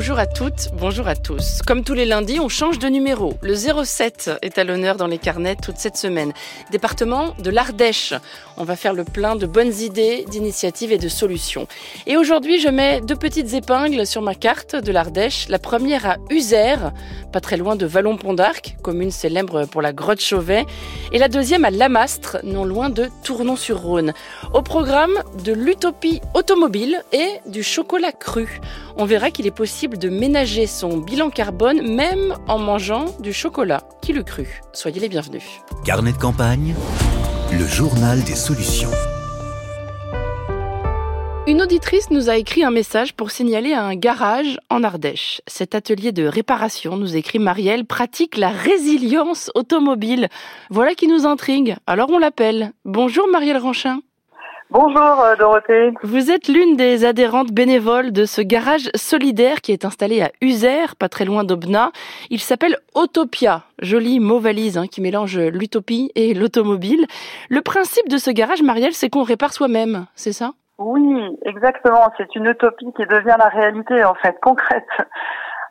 Bonjour à toutes, bonjour à tous. Comme tous les lundis, on change de numéro. Le 07 est à l'honneur dans les carnets toute cette semaine. Département de l'Ardèche. On va faire le plein de bonnes idées, d'initiatives et de solutions. Et aujourd'hui, je mets deux petites épingles sur ma carte de l'Ardèche. La première à Uzer, pas très loin de Vallon-Pont d'Arc, commune célèbre pour la grotte Chauvet. Et la deuxième à Lamastre, non loin de Tournon-sur-Rhône. Au programme de l'utopie automobile et du chocolat cru. On verra qu'il est possible de ménager son bilan carbone même en mangeant du chocolat. Qui le cru Soyez les bienvenus. Carnet de campagne, le journal des solutions. Une auditrice nous a écrit un message pour signaler un garage en Ardèche. Cet atelier de réparation, nous écrit Marielle, pratique la résilience automobile. Voilà qui nous intrigue. Alors on l'appelle. Bonjour Marielle Ranchin. Bonjour euh, Dorothée. Vous êtes l'une des adhérentes bénévoles de ce garage solidaire qui est installé à Uzer, pas très loin d'Aubenas. Il s'appelle Autopia, joli mot valise hein, qui mélange l'utopie et l'automobile. Le principe de ce garage, Marielle, c'est qu'on répare soi-même, c'est ça? Oui, exactement. C'est une utopie qui devient la réalité en fait, concrète.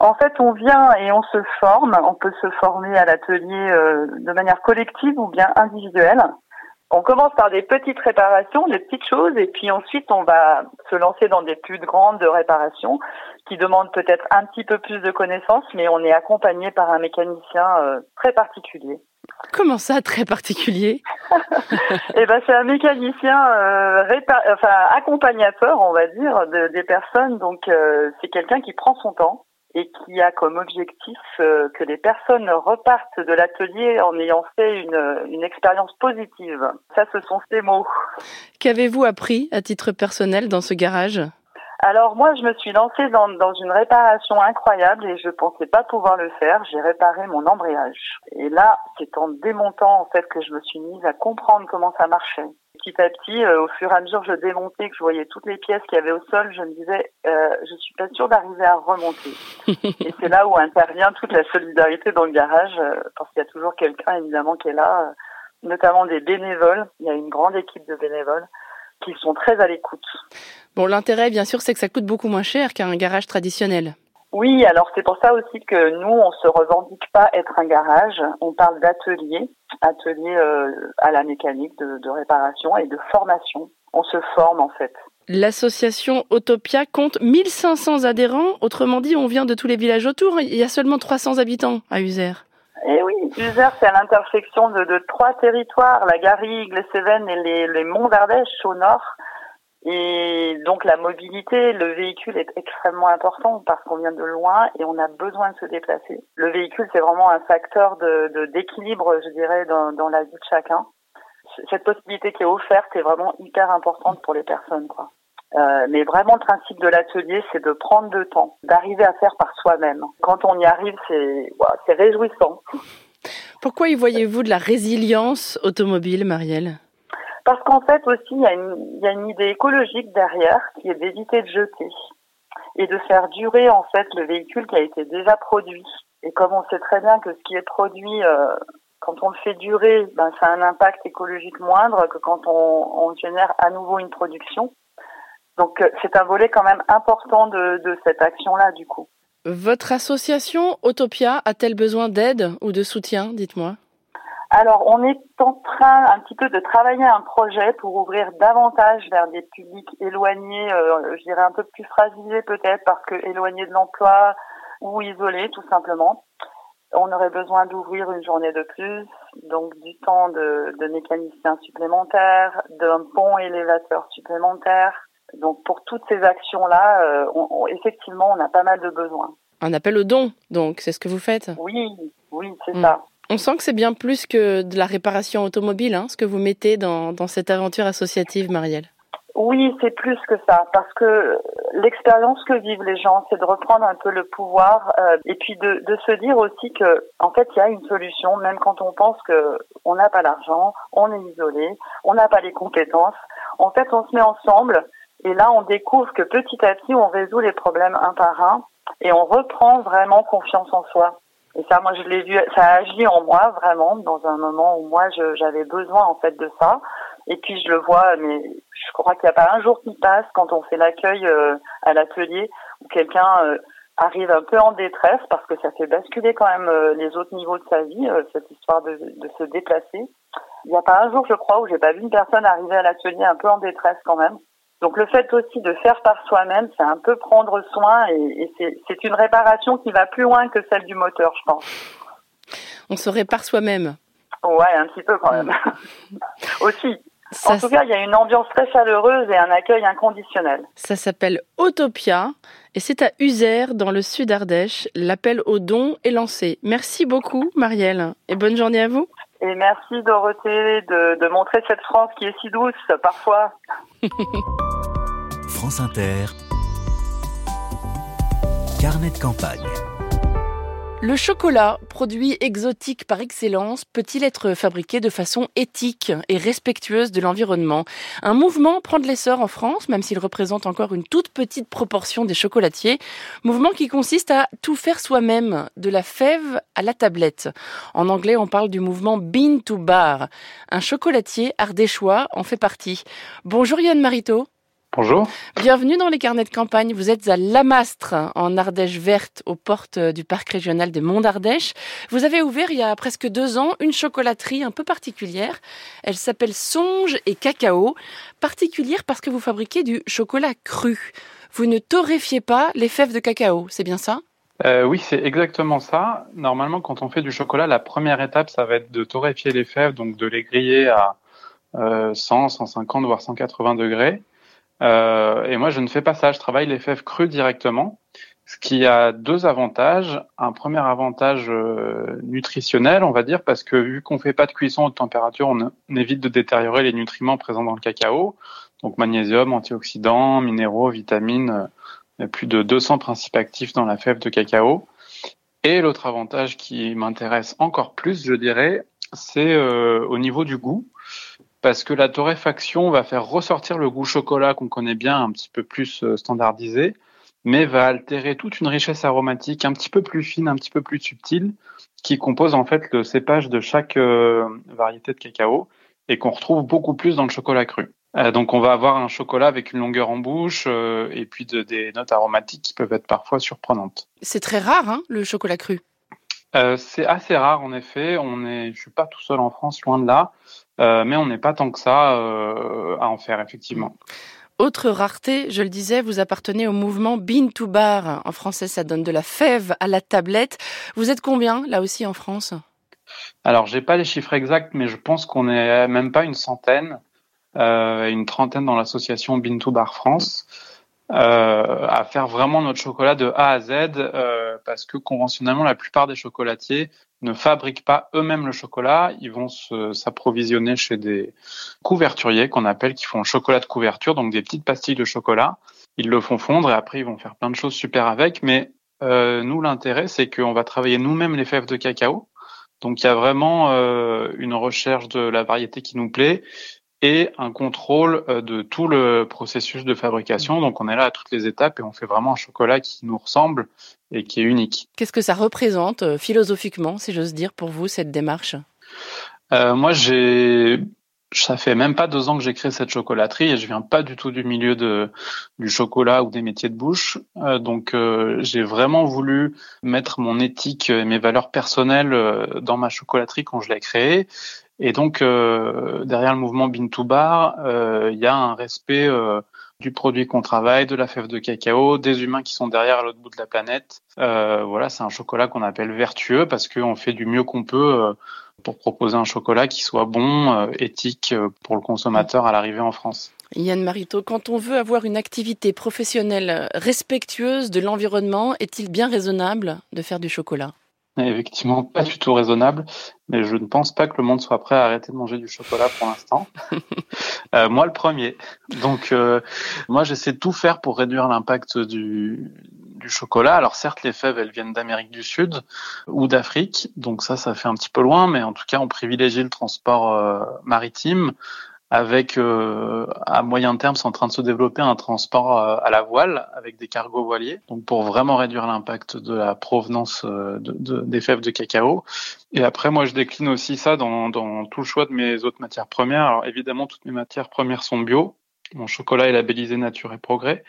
En fait, on vient et on se forme. On peut se former à l'atelier euh, de manière collective ou bien individuelle. On commence par des petites réparations, des petites choses, et puis ensuite on va se lancer dans des plus grandes réparations qui demandent peut-être un petit peu plus de connaissances, mais on est accompagné par un mécanicien euh, très particulier. Comment ça, très particulier? Eh ben, c'est un mécanicien, euh, enfin accompagnateur, on va dire, de, des personnes. Donc, euh, c'est quelqu'un qui prend son temps et qui a comme objectif euh, que les personnes repartent de l'atelier en ayant fait une, une expérience positive. Ça, ce sont ces mots. Qu'avez-vous appris à titre personnel dans ce garage? Alors moi, je me suis lancée dans, dans une réparation incroyable et je pensais pas pouvoir le faire. J'ai réparé mon embrayage. Et là, c'est en démontant en fait que je me suis mise à comprendre comment ça marchait petit à petit, euh, au fur et à mesure que je démontais, que je voyais toutes les pièces qu'il y avait au sol, je me disais, euh, je suis pas sûre d'arriver à remonter. et c'est là où intervient toute la solidarité dans le garage, euh, parce qu'il y a toujours quelqu'un évidemment qui est là, euh, notamment des bénévoles. Il y a une grande équipe de bénévoles qui sont très à l'écoute. Bon, l'intérêt, bien sûr, c'est que ça coûte beaucoup moins cher qu'un garage traditionnel. Oui, alors c'est pour ça aussi que nous, on se revendique pas être un garage. On parle d'atelier, atelier euh, à la mécanique, de, de réparation et de formation. On se forme en fait. L'association Autopia compte 1500 adhérents. Autrement dit, on vient de tous les villages autour. Il y a seulement 300 habitants à Uzer. Eh oui, Uzer, c'est à l'intersection de, de, trois territoires, la Garrigue, les Cévennes et les, les monts d'Ardèche au nord. Et donc la mobilité, le véhicule est extrêmement important parce qu'on vient de loin et on a besoin de se déplacer. Le véhicule, c'est vraiment un facteur d'équilibre, je dirais, dans, la vie de chacun. Cette possibilité qui est offerte est vraiment hyper importante pour les personnes. Euh, mais vraiment, le principe de l'atelier, c'est de prendre le temps, d'arriver à faire par soi-même. Quand on y arrive, c'est c'est réjouissant. Pourquoi y voyez-vous de la résilience automobile, Marielle? Parce qu'en fait aussi, il y, a une, idée écologique derrière qui est d'éviter de jeter et de faire durer en fait le véhicule qui a été déjà produit. Et comme on sait très bien que ce qui est produit, euh, quand on le fait durer, ben, ça a un impact écologique moindre que quand on, on génère à nouveau une production. Donc euh, c'est un volet quand même important de, de cette action-là du coup. Votre association Autopia a-t-elle besoin d'aide ou de soutien, dites-moi? Alors, on est en train un petit peu de travailler un projet pour ouvrir davantage vers des publics éloignés, euh, je dirais un peu plus fragilisés peut-être, parce que éloignés de l'emploi ou isolés tout simplement. On aurait besoin d'ouvrir une journée de plus, donc du temps de, de mécaniciens supplémentaires, d'un pont élévateur supplémentaire. Donc pour toutes ces actions-là, euh, on, on, effectivement, on a pas mal de besoins. Un appel au don, donc c'est ce que vous faites? Oui, oui, c'est mmh. ça. On sent que c'est bien plus que de la réparation automobile, hein, ce que vous mettez dans, dans cette aventure associative, Marielle. Oui, c'est plus que ça, parce que l'expérience que vivent les gens, c'est de reprendre un peu le pouvoir euh, et puis de, de, se dire aussi que, en fait, il y a une solution, même quand on pense que on n'a pas l'argent, on est isolé, on n'a pas les compétences. En fait, on se met ensemble et là, on découvre que petit à petit, on résout les problèmes un par un et on reprend vraiment confiance en soi. Et ça, moi, je l'ai vu, ça a agi en moi vraiment dans un moment où moi, j'avais besoin en fait de ça. Et puis je le vois, mais je crois qu'il n'y a pas un jour qui passe quand on fait l'accueil euh, à l'atelier où quelqu'un euh, arrive un peu en détresse parce que ça fait basculer quand même euh, les autres niveaux de sa vie, cette histoire de, de, se déplacer. Il n'y a pas un jour, je crois, où j'ai pas vu une personne arriver à l'atelier un peu en détresse quand même. Donc le fait aussi de faire par soi-même, c'est un peu prendre soin et, et c'est une réparation qui va plus loin que celle du moteur, je pense. On se répare soi-même. Ouais, un petit peu quand même. aussi en tout cas, il y a une ambiance très chaleureuse et un accueil inconditionnel. Ça s'appelle Autopia et c'est à Uzer, dans le sud Ardèche. L'appel aux dons est lancé. Merci beaucoup, Marielle, et bonne journée à vous. Et merci, Dorothée, de, de montrer cette France qui est si douce parfois. France Inter, carnet de campagne. Le chocolat, produit exotique par excellence, peut-il être fabriqué de façon éthique et respectueuse de l'environnement? Un mouvement prend de l'essor en France, même s'il représente encore une toute petite proportion des chocolatiers. Mouvement qui consiste à tout faire soi-même, de la fève à la tablette. En anglais, on parle du mouvement Bean to Bar. Un chocolatier ardéchois en fait partie. Bonjour Yann Marito. Bonjour. Bienvenue dans les carnets de campagne. Vous êtes à Lamastre, en Ardèche verte, aux portes du parc régional des Monts d'Ardèche. Vous avez ouvert il y a presque deux ans une chocolaterie un peu particulière. Elle s'appelle Songe et Cacao. Particulière parce que vous fabriquez du chocolat cru. Vous ne torréfiez pas les fèves de cacao, c'est bien ça? Euh, oui, c'est exactement ça. Normalement, quand on fait du chocolat, la première étape, ça va être de torréfier les fèves, donc de les griller à 100, 150, voire 180 degrés. Euh, et moi, je ne fais pas ça. Je travaille les fèves crues directement, ce qui a deux avantages. Un premier avantage euh, nutritionnel, on va dire, parce que vu qu'on fait pas de cuisson haute température, on, évite de détériorer les nutriments présents dans le cacao. Donc magnésium, antioxydants, minéraux, vitamines. Il y a plus de 200 principes actifs dans la fève de cacao. Et l'autre avantage qui m'intéresse encore plus, je dirais, c'est euh, au niveau du goût parce que la torréfaction va faire ressortir le goût chocolat qu'on connaît bien, un petit peu plus euh, standardisé, mais va altérer toute une richesse aromatique un petit peu plus fine, un petit peu plus subtile, qui compose en fait le cépage de chaque euh, variété de cacao et qu'on retrouve beaucoup plus dans le chocolat cru. Euh, donc on va avoir un chocolat avec une longueur en bouche et puis des notes aromatiques qui peuvent être parfois surprenantes. C'est très rare, hein, le chocolat cru? c'est assez rare en effet. On est, je suis pas tout seul en France, loin de là. Euh, mais on n'est pas tant que ça euh, à en faire, effectivement. Autre rareté, je le disais, vous appartenez au mouvement Bean to Bar. En français, ça donne de la fève à la tablette. Vous êtes combien, là aussi, en France? Alors, j'ai pas les chiffres exacts, mais je pense qu'on n'est même pas une centaine, euh, une trentaine dans l'association Bean to Bar France. Euh, à faire vraiment notre chocolat de A à Z euh, parce que conventionnellement la plupart des chocolatiers ne fabriquent pas eux-mêmes le chocolat, ils vont s'approvisionner chez des couverturiers qu'on appelle qui font chocolat de couverture, donc des petites pastilles de chocolat. Ils le font fondre et après ils vont faire plein de choses super avec. Mais euh, nous l'intérêt c'est qu'on va travailler nous-mêmes les fèves de cacao. Donc il y a vraiment euh, une recherche de la variété qui nous plaît et un contrôle euh, de tout le processus de fabrication. Donc on est là à toutes les étapes et on fait vraiment un chocolat qui nous ressemble et qui est unique. Qu'est-ce que ça représente euh, philosophiquement, si j'ose dire, pour vous, cette démarche? Euh, Moi, j'ai ça fait même pas deux ans que j'ai créé cette chocolaterie et je viens pas du tout du milieu de du chocolat ou des métiers de bouche. Euh, donc j'ai vraiment voulu mettre mon éthique et mes valeurs personnelles dans ma chocolaterie quand je l'ai créée et donc, euh, derrière le mouvement Bean to Bar, euh, il y a un respect euh, du produit qu'on travaille, de la fève de cacao, des humains qui sont derrière l'autre bout de la planète. voilà, c'est un chocolat qu'on appelle vertueux parce qu'on fait du mieux qu'on peut pour proposer un chocolat qui soit bon, éthique pour le consommateur à l'arrivée en France. Yann Marito, quand on veut avoir une activité professionnelle respectueuse de l'environnement, est-il bien raisonnable de faire du chocolat? Effectivement, pas du tout raisonnable, mais je ne pense pas que le monde soit prêt à arrêter de manger du chocolat pour l'instant. euh, moi, le premier. Donc, euh, moi, j'essaie de tout faire pour réduire l'impact du, du chocolat. Alors, certes, les fèves, elles viennent d'Amérique du Sud ou d'Afrique, donc ça, ça fait un petit peu loin, mais en tout cas, on privilégie le transport euh, maritime. Avec euh, à moyen terme, c'est en train de se développer un transport euh, à la voile avec des cargos voiliers, donc pour vraiment réduire l'impact de la provenance euh, de, des fèves de cacao. Et après, moi, je décline aussi ça dans, dans tout le choix de mes autres matières premières. Alors évidemment, toutes mes matières premières sont bio. Mon chocolat est labellisé Nature et Progrès.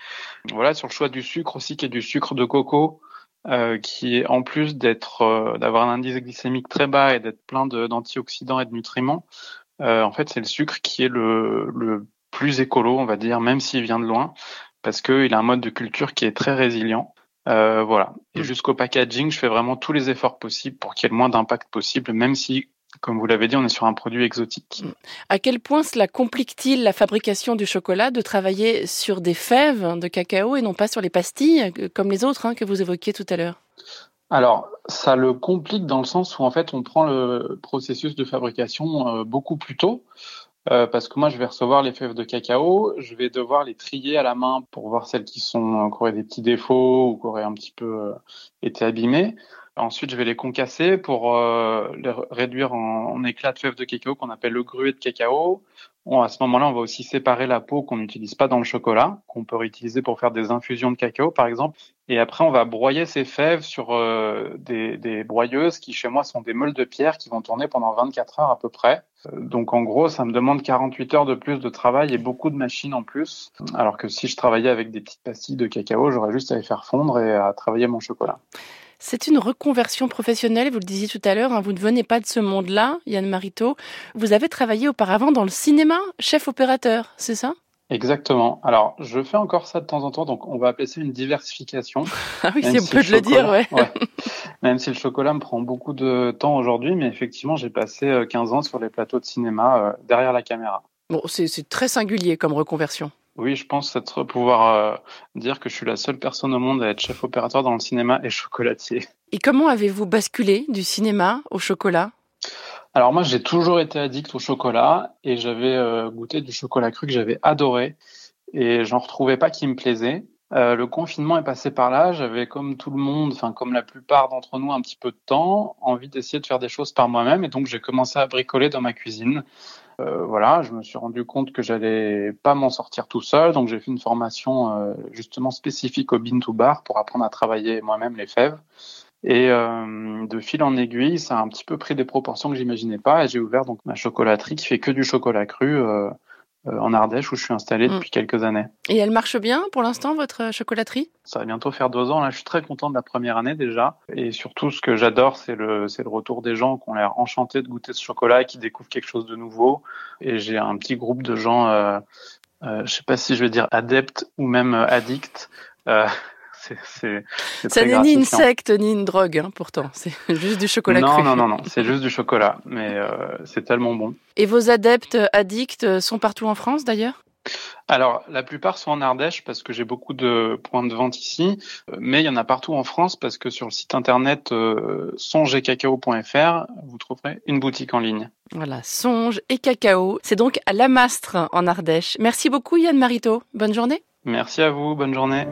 Voilà, sur le choix du sucre aussi, qui est du sucre de coco, euh, qui est en plus d'être d'avoir un indice glycémique très bas et d'être plein d'antioxydants et de nutriments, euh, en fait, c'est le sucre qui est le, le plus écolo, on va dire, même s'il vient de loin, parce qu'il a un mode de culture qui est très résilient. Euh, voilà. Et mm. jusqu'au packaging, je fais vraiment tous les efforts possibles pour qu'il y ait le moins d'impact possible, même si, comme vous l'avez dit, on est sur un produit exotique. Mm. À quel point cela complique-t-il la fabrication du chocolat de travailler sur des fèves de cacao et non pas sur les pastilles, euh, comme les autres hein, que vous évoquiez tout à l'heure? Alors, ça le complique dans le sens où en fait on prend le processus de fabrication euh, beaucoup plus tôt. Euh, parce que moi, je vais recevoir les fèves de cacao, je vais devoir les trier à la main pour voir celles qui sont qui auraient des petits défauts ou qui auraient un petit peu euh, été abîmées. Ensuite, je vais les concasser pour les réduire en, en, éclats de fèves de cacao qu'on appelle le gruet de cacao. Bon, à ce moment-là, on va aussi séparer la peau qu'on n'utilise pas dans le chocolat, qu'on peut réutiliser pour faire des infusions de cacao, par exemple. Et après, on va broyer ces fèves sur euh, des, des, broyeuses qui, chez moi, sont des meules de pierre qui vont tourner pendant 24 heures à peu près. Euh, donc, en gros, ça me demande 48 heures de plus de travail et beaucoup de machines en plus. Alors que si je travaillais avec des petites pastilles de cacao, j'aurais juste à les faire fondre et à travailler mon chocolat. C'est une reconversion professionnelle, vous le disiez tout à l'heure, hein, vous ne venez pas de ce monde-là, Yann Marito. Vous avez travaillé auparavant dans le cinéma, chef opérateur, c'est ça? Exactement. Alors, je fais encore ça de temps en temps, donc on va appeler ça une diversification. ah oui, c'est peu de le dire, ouais. ouais. Même si le chocolat me prend beaucoup de temps aujourd'hui, mais effectivement, j'ai passé 15 euh, ans sur les plateaux de cinéma euh, derrière la caméra. Bon, c'est très singulier comme reconversion. Oui, je pense être pouvoir euh, dire que je suis la seule personne au monde à être chef opérateur dans le cinéma et chocolatier. Et comment avez-vous basculé du cinéma au chocolat? Alors moi, j'ai toujours été addict au chocolat et j'avais euh, goûté du chocolat cru que j'avais adoré et j'en retrouvais pas qui me plaisait. Euh, le confinement est passé par là. J'avais, comme tout le monde, enfin comme la plupart d'entre nous, un petit peu de temps, envie d'essayer de faire des choses par moi-même, et donc j'ai commencé à bricoler dans ma cuisine. Euh, voilà, je me suis rendu compte que j'allais pas m'en sortir tout seul, donc j'ai fait une formation euh, justement spécifique au bean to bar pour apprendre à travailler moi-même les fèves. Et euh, de fil en aiguille, ça a un petit peu pris des proportions que j'imaginais pas, et j'ai ouvert donc ma chocolaterie qui fait que du chocolat cru. Euh, euh, en Ardèche où je suis installé mm. depuis quelques années. Et elle marche bien pour l'instant, votre chocolaterie? Ça va bientôt faire deux ans. Là, je suis très content de la première année déjà. Et surtout, ce que j'adore, c'est le, c'est le retour des gens qui ont l'air enchantés de goûter ce chocolat et qui découvrent quelque chose de nouveau. Et j'ai un petit groupe de gens, euh, euh, je sais pas si je vais dire adeptes ou même addicts. Euh, c'est, ça n'est ni une secte ni une drogue, hein, pourtant. C'est juste du chocolat non, cru. Non, non, non, c'est juste du chocolat, mais euh, c'est tellement bon. Et vos adeptes addicts sont partout en France d'ailleurs? Alors, la plupart sont en Ardèche parce que j'ai beaucoup de points de vente ici, mais il y en a partout en France parce que sur le site internet euh, songeetcacao.fr, vous trouverez une boutique en ligne. Voilà, Songe et Cacao. C'est donc à Lamastre en Ardèche. Merci beaucoup Yann Marito. Bonne journée. Merci à vous, bonne journée.